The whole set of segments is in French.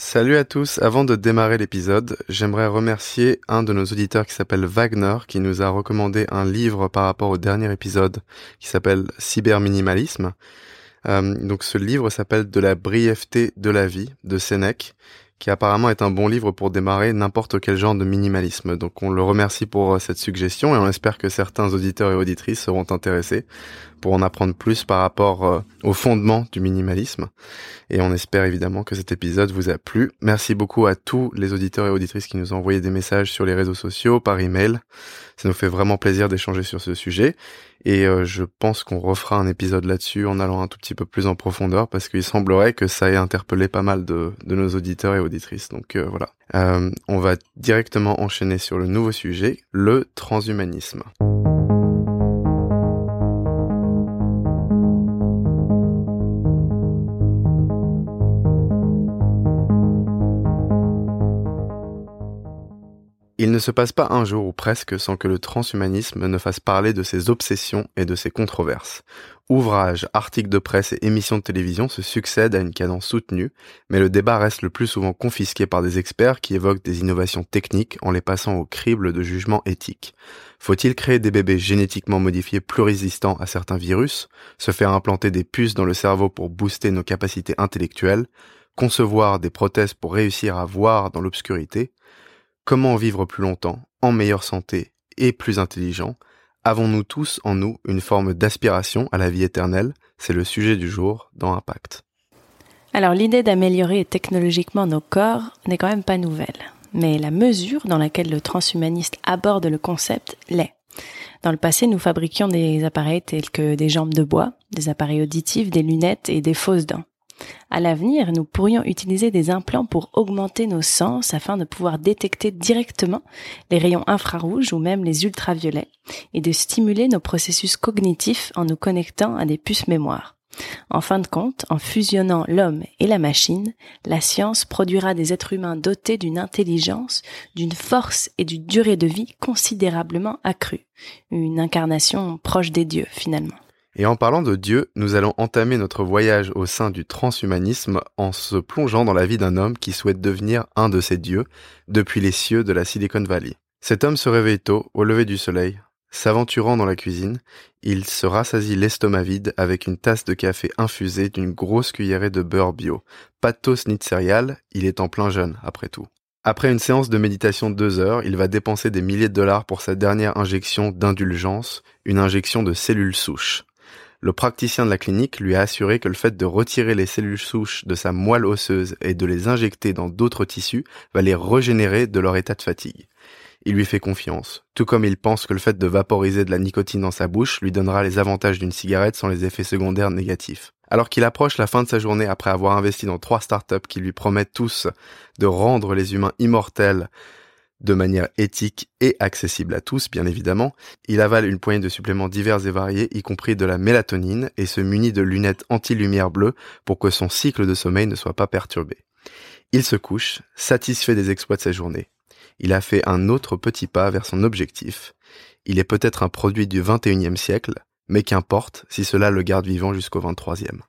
Salut à tous, avant de démarrer l'épisode, j'aimerais remercier un de nos auditeurs qui s'appelle Wagner, qui nous a recommandé un livre par rapport au dernier épisode qui s'appelle Cyberminimalisme. Euh, donc ce livre s'appelle De la brièveté de la vie de Sénèque qui apparemment est un bon livre pour démarrer n'importe quel genre de minimalisme. Donc on le remercie pour euh, cette suggestion et on espère que certains auditeurs et auditrices seront intéressés pour en apprendre plus par rapport euh, au fondement du minimalisme. Et on espère évidemment que cet épisode vous a plu. Merci beaucoup à tous les auditeurs et auditrices qui nous ont envoyé des messages sur les réseaux sociaux, par email. Ça nous fait vraiment plaisir d'échanger sur ce sujet. Et euh, je pense qu'on refera un épisode là-dessus en allant un tout petit peu plus en profondeur parce qu'il semblerait que ça ait interpellé pas mal de, de nos auditeurs et auditrices. Donc euh, voilà. Euh, on va directement enchaîner sur le nouveau sujet, le transhumanisme. Il ne se passe pas un jour ou presque sans que le transhumanisme ne fasse parler de ses obsessions et de ses controverses. Ouvrages, articles de presse et émissions de télévision se succèdent à une cadence soutenue, mais le débat reste le plus souvent confisqué par des experts qui évoquent des innovations techniques en les passant au crible de jugements éthiques. Faut-il créer des bébés génétiquement modifiés plus résistants à certains virus, se faire implanter des puces dans le cerveau pour booster nos capacités intellectuelles, concevoir des prothèses pour réussir à voir dans l'obscurité, Comment vivre plus longtemps, en meilleure santé et plus intelligent? Avons-nous tous en nous une forme d'aspiration à la vie éternelle? C'est le sujet du jour dans Impact. Alors l'idée d'améliorer technologiquement nos corps n'est quand même pas nouvelle, mais la mesure dans laquelle le transhumaniste aborde le concept l'est. Dans le passé, nous fabriquions des appareils tels que des jambes de bois, des appareils auditifs, des lunettes et des fausses dents. À l'avenir, nous pourrions utiliser des implants pour augmenter nos sens afin de pouvoir détecter directement les rayons infrarouges ou même les ultraviolets et de stimuler nos processus cognitifs en nous connectant à des puces mémoire. En fin de compte, en fusionnant l'homme et la machine, la science produira des êtres humains dotés d'une intelligence, d'une force et d'une durée de vie considérablement accrues. Une incarnation proche des dieux finalement. Et en parlant de Dieu, nous allons entamer notre voyage au sein du transhumanisme en se plongeant dans la vie d'un homme qui souhaite devenir un de ces dieux depuis les cieux de la Silicon Valley. Cet homme se réveille tôt, au lever du soleil. S'aventurant dans la cuisine, il se rassasie l'estomac vide avec une tasse de café infusée d'une grosse cuillerée de beurre bio. Pas de toast ni de céréales, il est en plein jeûne, après tout. Après une séance de méditation de deux heures, il va dépenser des milliers de dollars pour sa dernière injection d'indulgence, une injection de cellules souches le praticien de la clinique lui a assuré que le fait de retirer les cellules souches de sa moelle osseuse et de les injecter dans d'autres tissus va les régénérer de leur état de fatigue. Il lui fait confiance, tout comme il pense que le fait de vaporiser de la nicotine dans sa bouche lui donnera les avantages d'une cigarette sans les effets secondaires négatifs. Alors qu'il approche la fin de sa journée après avoir investi dans trois startups qui lui promettent tous de rendre les humains immortels de manière éthique et accessible à tous, bien évidemment. Il avale une poignée de suppléments divers et variés, y compris de la mélatonine, et se munit de lunettes anti-lumière bleue pour que son cycle de sommeil ne soit pas perturbé. Il se couche, satisfait des exploits de sa journée. Il a fait un autre petit pas vers son objectif. Il est peut-être un produit du 21e siècle, mais qu'importe si cela le garde vivant jusqu'au 23e.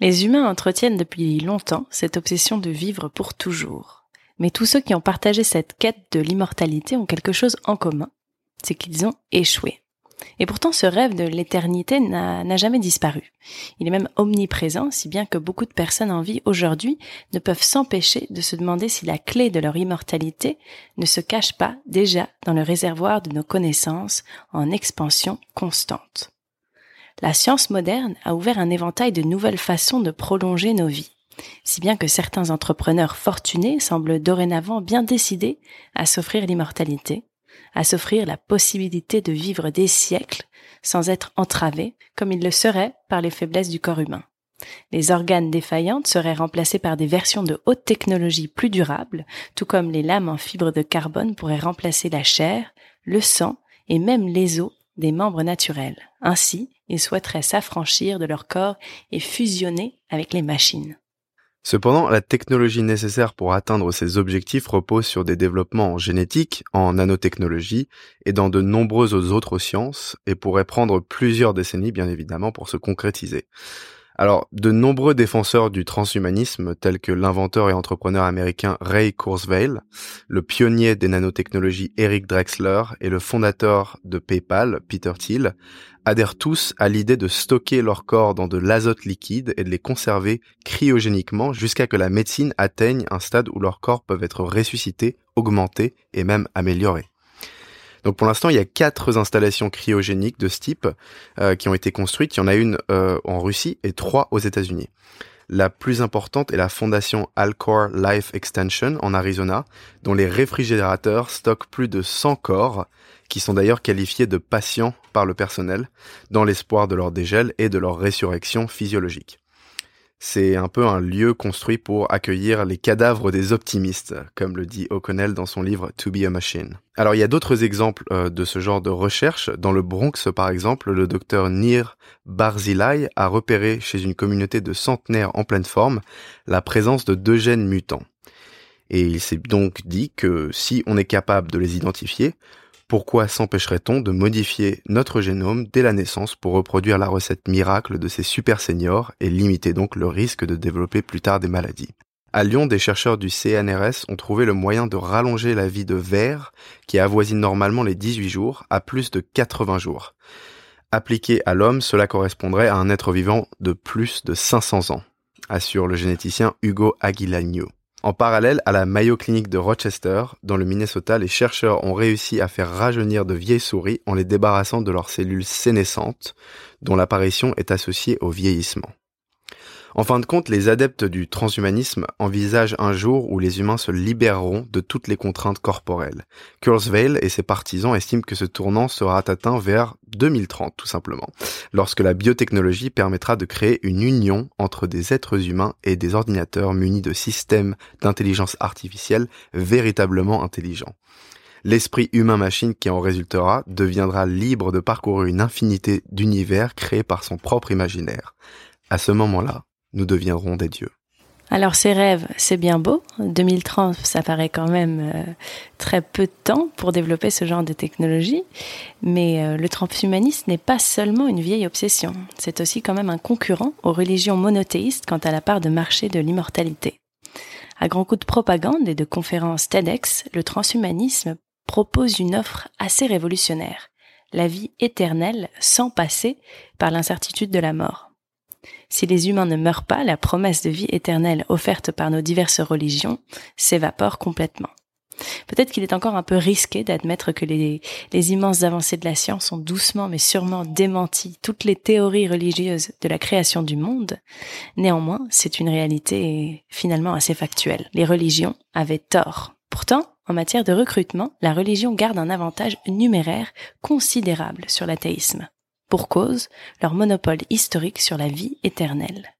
Les humains entretiennent depuis longtemps cette obsession de vivre pour toujours. Mais tous ceux qui ont partagé cette quête de l'immortalité ont quelque chose en commun, c'est qu'ils ont échoué. Et pourtant, ce rêve de l'éternité n'a jamais disparu. Il est même omniprésent, si bien que beaucoup de personnes en vie aujourd'hui ne peuvent s'empêcher de se demander si la clé de leur immortalité ne se cache pas déjà dans le réservoir de nos connaissances en expansion constante. La science moderne a ouvert un éventail de nouvelles façons de prolonger nos vies si bien que certains entrepreneurs fortunés semblent dorénavant bien décidés à s'offrir l'immortalité, à s'offrir la possibilité de vivre des siècles sans être entravés, comme ils le seraient par les faiblesses du corps humain. Les organes défaillantes seraient remplacés par des versions de haute technologie plus durables, tout comme les lames en fibre de carbone pourraient remplacer la chair, le sang et même les os des membres naturels. Ainsi, ils souhaiteraient s'affranchir de leur corps et fusionner avec les machines. Cependant, la technologie nécessaire pour atteindre ces objectifs repose sur des développements en génétique, en nanotechnologie et dans de nombreuses autres sciences et pourrait prendre plusieurs décennies bien évidemment pour se concrétiser. Alors, de nombreux défenseurs du transhumanisme, tels que l'inventeur et entrepreneur américain Ray Kurzweil, le pionnier des nanotechnologies Eric Drexler et le fondateur de PayPal, Peter Thiel, adhèrent tous à l'idée de stocker leur corps dans de l'azote liquide et de les conserver cryogéniquement jusqu'à que la médecine atteigne un stade où leurs corps peuvent être ressuscités, augmentés et même améliorés. Donc pour l'instant, il y a quatre installations cryogéniques de ce type euh, qui ont été construites. Il y en a une euh, en Russie et trois aux États-Unis. La plus importante est la fondation Alcor Life Extension en Arizona, dont les réfrigérateurs stockent plus de 100 corps, qui sont d'ailleurs qualifiés de patients par le personnel, dans l'espoir de leur dégel et de leur résurrection physiologique. C'est un peu un lieu construit pour accueillir les cadavres des optimistes, comme le dit O'Connell dans son livre To Be a Machine. Alors il y a d'autres exemples euh, de ce genre de recherche. Dans le Bronx, par exemple, le docteur Nir Barzilai a repéré chez une communauté de centenaires en pleine forme la présence de deux gènes mutants. Et il s'est donc dit que si on est capable de les identifier, pourquoi s'empêcherait-on de modifier notre génome dès la naissance pour reproduire la recette miracle de ces super seniors et limiter donc le risque de développer plus tard des maladies? À Lyon, des chercheurs du CNRS ont trouvé le moyen de rallonger la vie de vers, qui avoisine normalement les 18 jours, à plus de 80 jours. Appliqué à l'homme, cela correspondrait à un être vivant de plus de 500 ans, assure le généticien Hugo Aguilagno. En parallèle à la Mayo Clinic de Rochester, dans le Minnesota, les chercheurs ont réussi à faire rajeunir de vieilles souris en les débarrassant de leurs cellules sénescentes, dont l'apparition est associée au vieillissement. En fin de compte, les adeptes du transhumanisme envisagent un jour où les humains se libéreront de toutes les contraintes corporelles. Kurzweil et ses partisans estiment que ce tournant sera atteint vers 2030, tout simplement, lorsque la biotechnologie permettra de créer une union entre des êtres humains et des ordinateurs munis de systèmes d'intelligence artificielle véritablement intelligents. L'esprit humain-machine qui en résultera deviendra libre de parcourir une infinité d'univers créés par son propre imaginaire. À ce moment-là, nous deviendrons des dieux. Alors ces rêves, c'est bien beau. 2030, ça paraît quand même euh, très peu de temps pour développer ce genre de technologie. Mais euh, le transhumanisme n'est pas seulement une vieille obsession. C'est aussi quand même un concurrent aux religions monothéistes quant à la part de marché de l'immortalité. À grands coups de propagande et de conférences TEDx, le transhumanisme propose une offre assez révolutionnaire. La vie éternelle sans passer par l'incertitude de la mort. Si les humains ne meurent pas, la promesse de vie éternelle offerte par nos diverses religions s'évapore complètement. Peut-être qu'il est encore un peu risqué d'admettre que les, immenses avancées de la science ont doucement mais sûrement démenti toutes les théories religieuses de la création du monde. Néanmoins, c'est une réalité finalement assez factuelle. Les religions avaient tort. Pourtant, en matière de recrutement, la religion garde un avantage numéraire considérable sur l'athéisme. Pour cause, leur monopole historique sur la vie éternelle.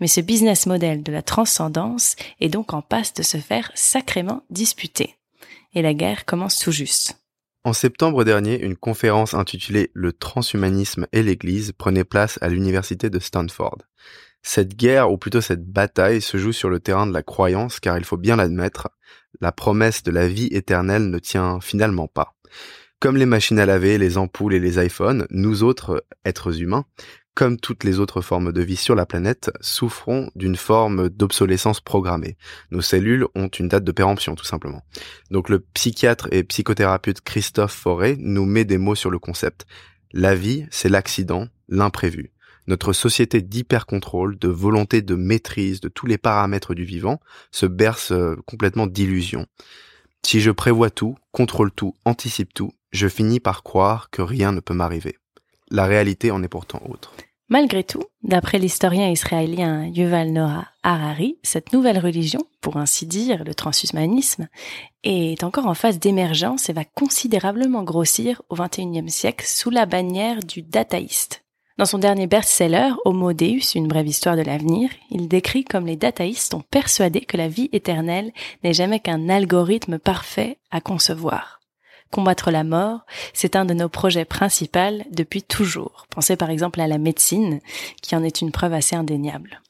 Mais ce business model de la transcendance est donc en passe de se faire sacrément disputer. Et la guerre commence tout juste. En septembre dernier, une conférence intitulée Le transhumanisme et l'Église prenait place à l'université de Stanford. Cette guerre, ou plutôt cette bataille, se joue sur le terrain de la croyance, car il faut bien l'admettre, la promesse de la vie éternelle ne tient finalement pas. Comme les machines à laver, les ampoules et les iPhones, nous autres êtres humains, comme toutes les autres formes de vie sur la planète, souffrons d'une forme d'obsolescence programmée. Nos cellules ont une date de péremption, tout simplement. Donc le psychiatre et psychothérapeute Christophe Forêt nous met des mots sur le concept. La vie, c'est l'accident, l'imprévu. Notre société d'hyper-contrôle, de volonté de maîtrise de tous les paramètres du vivant se berce euh, complètement d'illusions. Si je prévois tout, contrôle tout, anticipe tout, je finis par croire que rien ne peut m'arriver. La réalité en est pourtant autre. Malgré tout, d'après l'historien israélien Yuval Noah Harari, cette nouvelle religion, pour ainsi dire le transhumanisme, est encore en phase d'émergence et va considérablement grossir au XXIe siècle sous la bannière du dataïste. Dans son dernier best-seller, Homo Deus, une brève histoire de l'avenir, il décrit comme les dataïstes sont persuadés que la vie éternelle n'est jamais qu'un algorithme parfait à concevoir. Combattre la mort, c'est un de nos projets principaux depuis toujours. Pensez par exemple à la médecine, qui en est une preuve assez indéniable.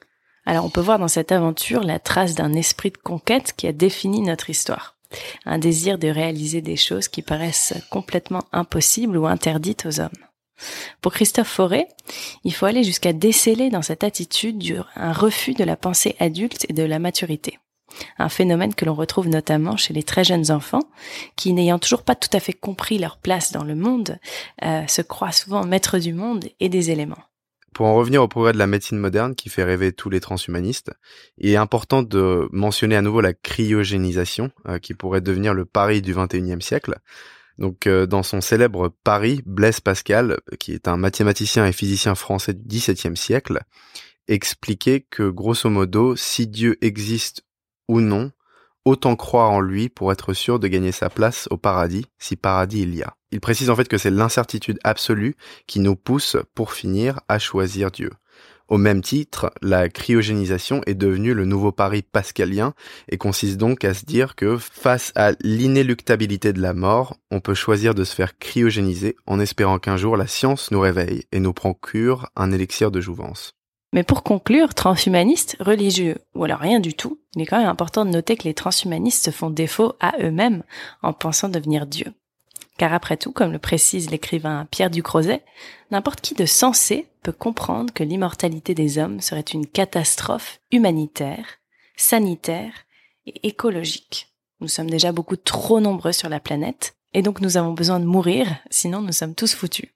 Alors on peut voir dans cette aventure la trace d'un esprit de conquête qui a défini notre histoire. Un désir de réaliser des choses qui paraissent complètement impossibles ou interdites aux hommes. Pour Christophe Fauré, il faut aller jusqu'à déceler dans cette attitude un refus de la pensée adulte et de la maturité. Un phénomène que l'on retrouve notamment chez les très jeunes enfants, qui n'ayant toujours pas tout à fait compris leur place dans le monde, euh, se croient souvent maîtres du monde et des éléments. Pour en revenir au progrès de la médecine moderne qui fait rêver tous les transhumanistes, il est important de mentionner à nouveau la cryogénisation, euh, qui pourrait devenir le pari du 21e siècle. Donc, euh, dans son célèbre pari, Blaise Pascal, qui est un mathématicien et physicien français du XVIIe siècle, expliquait que, grosso modo, si Dieu existe ou non, autant croire en lui pour être sûr de gagner sa place au paradis, si paradis il y a. Il précise en fait que c'est l'incertitude absolue qui nous pousse, pour finir, à choisir Dieu. Au même titre, la cryogénisation est devenue le nouveau pari pascalien et consiste donc à se dire que face à l'inéluctabilité de la mort, on peut choisir de se faire cryogéniser en espérant qu'un jour la science nous réveille et nous procure un élixir de jouvence. Mais pour conclure, transhumanistes, religieux ou alors rien du tout, il est quand même important de noter que les transhumanistes se font défaut à eux-mêmes en pensant devenir Dieu. Car après tout, comme le précise l'écrivain Pierre Ducrozet, n'importe qui de sensé peut comprendre que l'immortalité des hommes serait une catastrophe humanitaire, sanitaire et écologique. Nous sommes déjà beaucoup trop nombreux sur la planète, et donc nous avons besoin de mourir, sinon nous sommes tous foutus.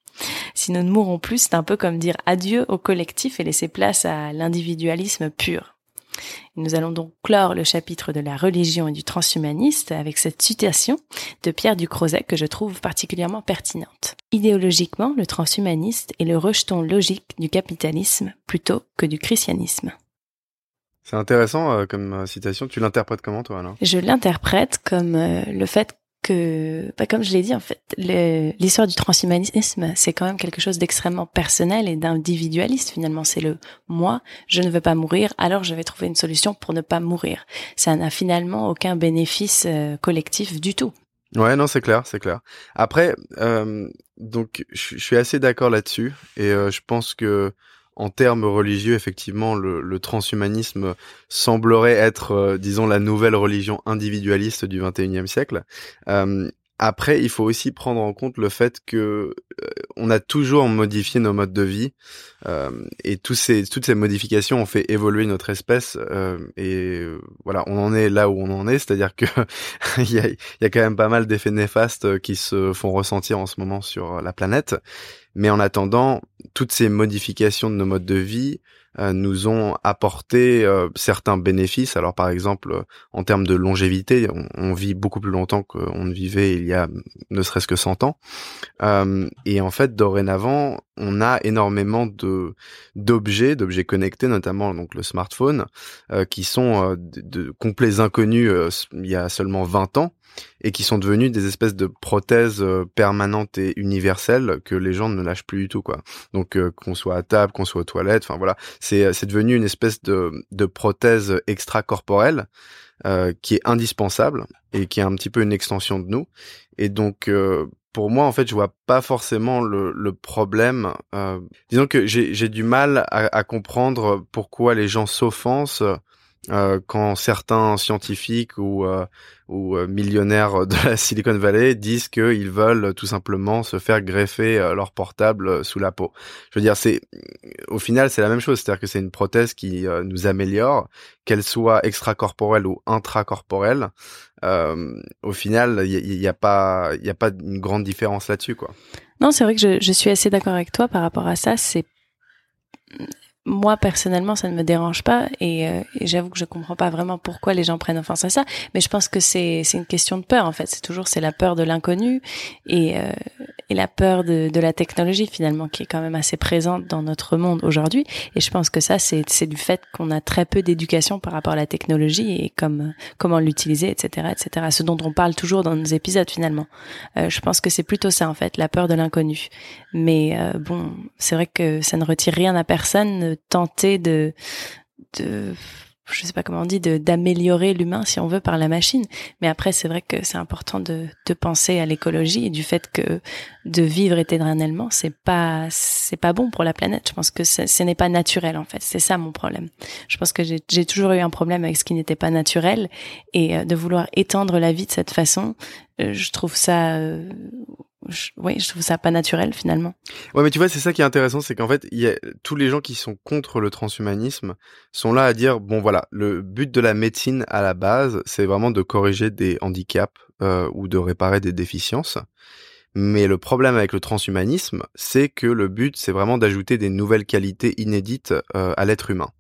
Si nous ne mourons plus, c'est un peu comme dire adieu au collectif et laisser place à l'individualisme pur. Nous allons donc clore le chapitre de la religion et du transhumaniste avec cette citation de Pierre Ducrozet que je trouve particulièrement pertinente. Idéologiquement, le transhumaniste est le rejeton logique du capitalisme plutôt que du christianisme. C'est intéressant euh, comme euh, citation. Tu l'interprètes comment, toi, alors? Je l'interprète comme euh, le fait que, bah, comme je l'ai dit, en fait, l'histoire du transhumanisme, c'est quand même quelque chose d'extrêmement personnel et d'individualiste. Finalement, c'est le moi, je ne veux pas mourir, alors je vais trouver une solution pour ne pas mourir. Ça n'a finalement aucun bénéfice euh, collectif du tout. Ouais, non, c'est clair, c'est clair. Après, euh, donc, je suis assez d'accord là-dessus, et euh, je pense que en termes religieux, effectivement, le, transhumanisme semblerait être, euh, disons, la nouvelle religion individualiste du 21e siècle. Euh, après, il faut aussi prendre en compte le fait que euh, on a toujours modifié nos modes de vie et tous ces, toutes ces modifications ont fait évoluer notre espèce et voilà, on en est là où on en est, c'est-à-dire que il y a, y a quand même pas mal d'effets néfastes qui se font ressentir en ce moment sur la planète mais en attendant, toutes ces modifications de nos modes de vie euh, nous ont apporté euh, certains bénéfices. Alors par exemple, euh, en termes de longévité, on, vit beaucoup plus longtemps qu'on ne vivait il y a ne serait-ce que 100 ans. et en fait, dorénavant, on a énormément de d'objets, d'objets connectés, notamment donc le smartphone, qui sont de, de complets inconnus il y a seulement 20 ans et qui sont devenus des espèces de prothèses euh, permanentes et universelles que les gens ne lâchent plus du tout quoi. Donc euh, qu'on soit à table, qu'on soit aux toilettes, enfin voilà, c'est c'est devenu une espèce de de prothèse extracorporelle euh, qui est indispensable et qui est un petit peu une extension de nous. Et donc pour moi, en fait, je vois pas forcément le, le problème. disons que j'ai, j'ai du mal à, à, comprendre pourquoi les gens s'offensent euh, quand certains scientifiques ou, euh, ou euh, millionnaires de la Silicon Valley disent qu'ils veulent tout simplement se faire greffer leur portable sous la peau. Je veux dire, c'est au final c'est la même chose, c'est-à-dire que c'est une prothèse qui nous améliore, qu'elle soit extracorporelle ou intracorporelle. au final, il n'y a, pas il y a pas une grande différence là-dessus, quoi. Non, c'est vrai que je, je suis assez d'accord avec toi par rapport à ça. C'est moi personnellement ça ne me dérange pas et, euh, et j'avoue que je comprends pas vraiment pourquoi les gens prennent offense à ça mais je pense que c'est c'est une question de peur en fait. C'est toujours c'est la peur de l'inconnu et euh, et la peur de, de la technologie finalement qui est quand même assez présente dans notre monde aujourd'hui. Et je pense que ça c'est c'est du fait qu'on a très peu d'éducation par rapport à la technologie et comme comment l'utiliser etc etc ce dont on parle toujours dans nos épisodes finalement. Euh, je pense que c'est plutôt ça en fait la peur de l'inconnu. Mais bon c'est vrai que ça ne retire rien à personne tenter de, de je sais pas comment on dit, d'améliorer l'humain si on veut par la machine. Mais après, c'est vrai que c'est important de, de penser à l'écologie et du fait que de vivre éternellement, c'est pas c'est pas bon pour la planète. Je pense que ce n'est pas naturel en fait. C'est ça mon problème. Je pense que j'ai toujours eu un problème avec ce qui n'était pas naturel et euh, de vouloir étendre la vie de cette façon, euh, je trouve ça euh, oui, je trouve ça pas naturel finalement. Ouais, mais tu vois, c'est ça qui est intéressant, c'est qu'en fait, tous les gens qui sont contre le transhumanisme sont là à dire bon voilà, le but de la médecine à la base, c'est vraiment de corriger des handicaps euh, ou de réparer des déficiences. Mais le problème avec le transhumanisme, c'est que le but, c'est vraiment d'ajouter des nouvelles qualités inédites euh, à l'être humain.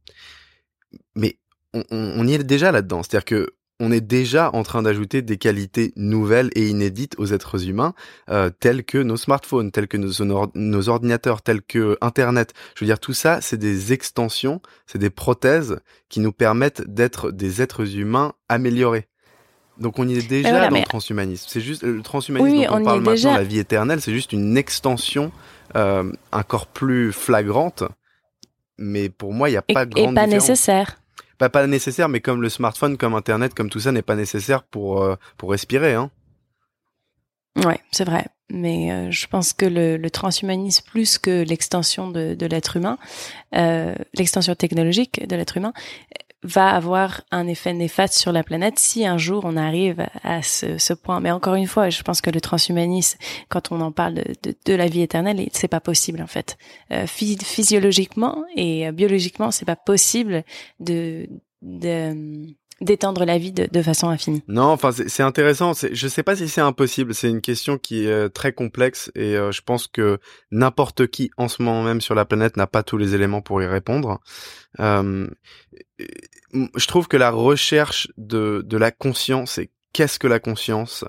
Mais on, on, y est déjà là-dedans, c'est-à-dire que on est déjà en train d'ajouter des qualités nouvelles et inédites aux êtres humains, euh, telles que nos smartphones, tels que nos, nos, ordinateurs, tels que Internet. Je veux dire, tout ça, c'est des extensions, c'est des prothèses qui nous permettent d'être des êtres humains améliorés. Donc on y est déjà dans le transhumanisme. C'est juste le transhumanisme dont on, parle maintenant, la vie éternelle, c'est juste une extension euh, encore plus flagrante. Mais pour moi, il n'y a pas de grande Et pas nécessaire pas nécessaire, mais comme le smartphone, comme Internet, comme tout ça n'est pas nécessaire pour, euh, pour respirer. Hein. Ouais, c'est vrai. Mais euh, je pense que le, le, transhumanisme, plus que l'extension de, de l'être humain, euh, l'extension technologique de l'être humain, va avoir un effet néfaste sur la planète si un jour on arrive à ce, ce point. Mais encore une fois, je pense que le transhumanisme, quand on en parle de, de, de la vie éternelle, c'est pas possible en fait. Euh, physiologiquement et biologiquement, c'est pas possible de, de d'étendre la vie de, façon infinie. Non, enfin c'est intéressant. Je sais pas si c'est impossible. C'est une question qui est euh, très complexe et euh, je pense que n'importe qui en ce moment même sur la planète n'a pas tous les éléments pour y répondre. Euh, je trouve que la recherche de, de la conscience et qu'est-ce que la conscience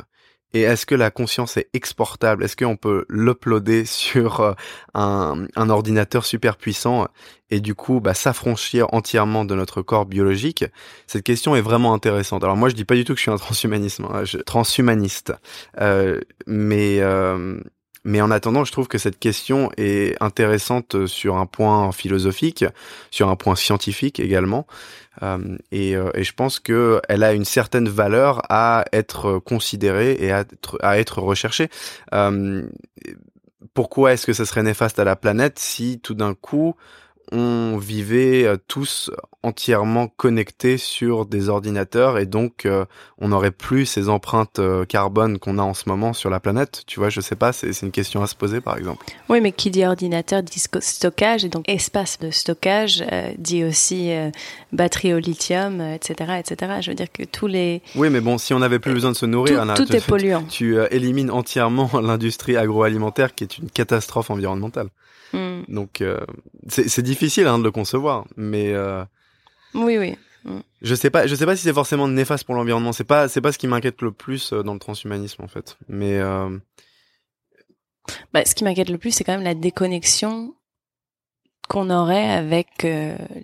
et est-ce que la conscience est exportable? Est-ce qu'on peut l'uploader sur euh, un, ordinateur super puissant et du coup bah, s'affranchir entièrement de notre corps biologique? Cette question est vraiment intéressante. Alors moi je dis pas du tout que je suis un transhumanisme, hein, transhumaniste, euh, mais euh, mais en attendant, je trouve que cette question est intéressante sur un point philosophique, sur un point scientifique également. Euh, et, euh, et, je pense que elle a une certaine valeur à être considérée et à être, à être recherchée. Euh, pourquoi est-ce que ça serait néfaste à la planète si tout d'un coup on vivait euh, tous entièrement connectés sur des ordinateurs et donc euh, on n'aurait plus ces empreintes euh, carbone qu'on a en ce moment sur la planète. Tu vois, je sais pas, c'est une question à se poser par exemple. Oui, mais qui dit ordinateur dit stockage et donc espace de stockage dit aussi batterie au lithium, etc., etc. Je veux dire que tous les. Oui, mais bon, si on n'avait plus besoin de se nourrir, tout, tout est polluant. Tu élimines entièrement l'industrie agroalimentaire qui est une catastrophe environnementale. Donc euh, c'est difficile hein, de le concevoir, mais euh, oui, oui. Mm. Je sais pas, je sais pas si c'est forcément néfaste pour l'environnement. C'est pas, c'est pas ce qui m'inquiète le plus euh, dans le transhumanisme en fait. Mais bah, ce qui m'inquiète le plus, c'est quand même la déconnexion qu'on aurait avec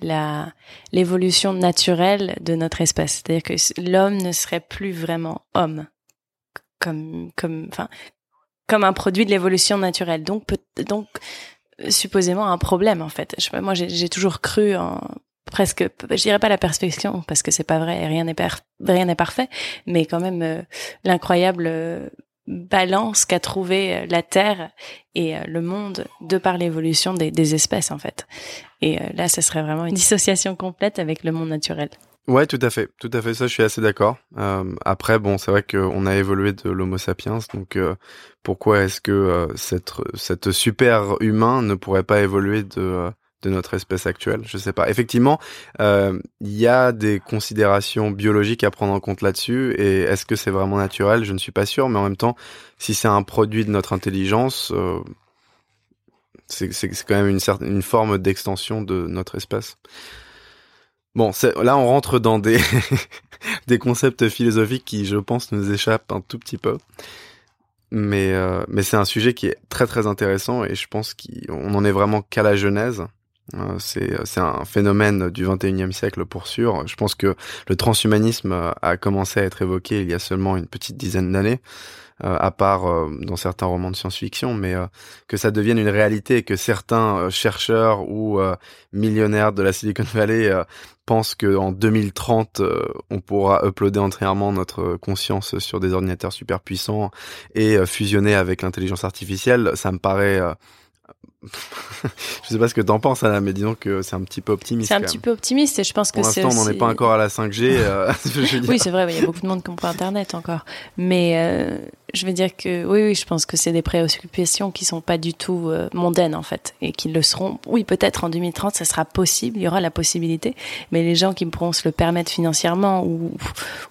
la l'évolution naturelle de notre espèce. C'est-à-dire que l'homme ne serait plus vraiment homme, comme comme enfin comme un produit de l'évolution naturelle. Donc donc supposément un problème en fait. Je, moi, j'ai toujours cru en presque, je dirais pas la perfection parce que c'est pas vrai, rien n'est rien n'est parfait, mais quand même euh, l'incroyable euh, balance qu'a trouvé euh, la Terre et le monde de par l'évolution des, des, espèces en fait. Et là, ce serait vraiment une dissociation complète avec le monde naturel. Ouais, tout à fait, tout à fait. Ça, je suis assez d'accord. Euh, après, bon, c'est vrai qu'on a évolué de l'Homo sapiens, donc euh, pourquoi est-ce que euh, cette cette super humain ne pourrait pas évoluer de de notre espèce actuelle? Je sais pas. Effectivement, il y a des considérations biologiques à prendre en compte là-dessus. Et est-ce que c'est vraiment naturel? Je ne suis pas sûr. Mais en même temps, si c'est un produit de notre intelligence, c'est c'est quand même une certaine une forme d'extension de notre espèce. Bon, là on rentre dans des concepts philosophiques qui, je pense, nous échappent un tout petit peu. Mais euh, c'est un sujet qui est très très intéressant et je pense qu'on en est vraiment qu'à la genèse. Euh, c'est c'est un phénomène du 21e siècle pour sûr. Je pense que le transhumanisme a commencé à être évoqué il y a seulement une petite dizaine d'années. Euh, à part euh, dans certains romans de science-fiction, mais euh, que ça devienne une réalité que certains chercheurs ou millionnaires de la Silicon Valley pensent qu'en 2030, on pourra uploader entièrement notre conscience sur des ordinateurs super puissants et fusionner avec l'intelligence artificielle, ça me paraît je sais pas ce que t'en penses, Anna, mais disons que c'est un petit peu optimiste. C'est un petit peu optimiste et je pense que c'est. Pour l'instant, on n'en est pas encore à la 5G. Euh, oui, c'est vrai, il y a beaucoup de monde qui n'ont pas Internet encore. Mais euh, je veux dire que oui, oui, je pense que c'est des préoccupations qui sont pas du tout euh, mondaines en fait et qui le seront. Oui, peut-être en 2030, ça sera possible, il y aura la possibilité, mais les gens qui pourront se le permettre financièrement ou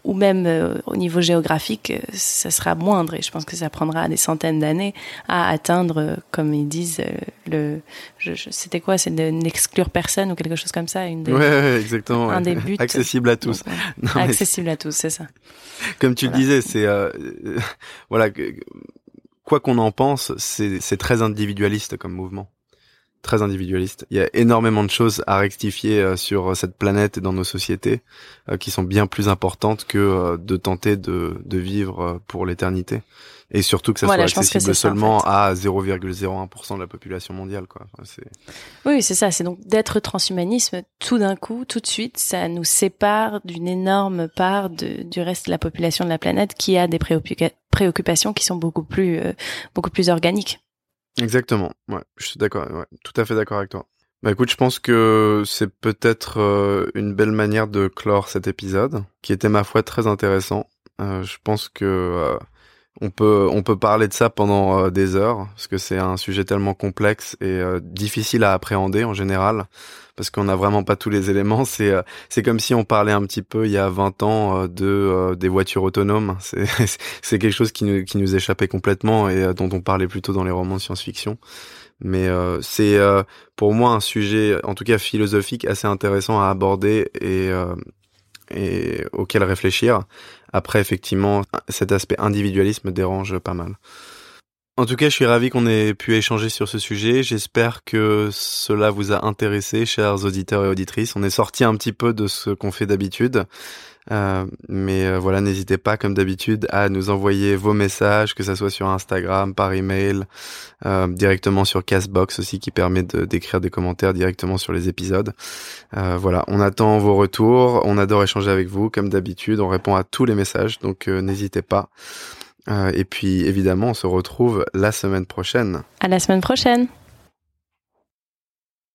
ou même au niveau géographique, ça sera moindre et je pense que ça prendra des centaines d'années à atteindre, comme ils disent, le. C'était quoi? C'est de n'exclure personne ou quelque chose comme ça. Une ouais, exactement. Un des buts. Accessible à tous. accessible à tous, c'est ça. Comme tu le disais, c'est voilà, quoi qu'on en pense, c'est très individualiste comme mouvement. Très individualiste. Il y a énormément de choses à rectifier euh, sur cette planète et dans nos sociétés euh, qui sont bien plus importantes que euh, de tenter de, de vivre pour l'éternité et surtout que ça soit accessible seulement à 0,01% de la population mondiale quoi. oui, c'est ça, c'est donc d'être transhumanisme tout d'un coup, tout de suite, ça nous sépare d'une énorme part de, du reste de la population de la planète qui a des préoccupations qui sont beaucoup plus euh, beaucoup plus organiques. Exactement. Ouais, je suis d'accord, ouais, tout à fait d'accord avec toi. Bah écoute, je pense que c'est peut-être euh, une belle manière de clore cet épisode, qui était ma foi très intéressant. Euh, je pense que on peut on peut parler de ça pendant euh, des heures parce que c'est un sujet tellement complexe et euh, difficile à appréhender en général parce qu'on n'a vraiment pas tous les éléments. C'est euh, c'est comme si on parlait un petit peu il y a 20 ans de des voitures autonomes. C'est c'est quelque chose qui nous qui nous échappait complètement et dont on parlait plutôt dans les romans de science-fiction. Mais c'est pour moi un sujet, en tout cas philosophique, assez intéressant à aborder et et auquel réfléchir. Après, effectivement, cet aspect individualisme dérange pas mal. En tout cas, je suis ravi qu'on ait pu échanger sur ce sujet. J'espère que cela vous a intéressé, chers auditeurs et auditrices. On est sorti un petit peu de ce qu'on fait d'habitude. Euh, mais euh, voilà, n'hésitez pas, comme d'habitude, à nous envoyer vos messages, que ça soit sur Instagram, par email, euh, directement sur Castbox aussi, qui permet d'écrire des commentaires directement sur les épisodes. Euh, voilà, on attend vos retours, on adore échanger avec vous, comme d'habitude, on répond à tous les messages, donc n'hésitez pas. Et puis, évidemment, on se retrouve la semaine prochaine. À la semaine prochaine.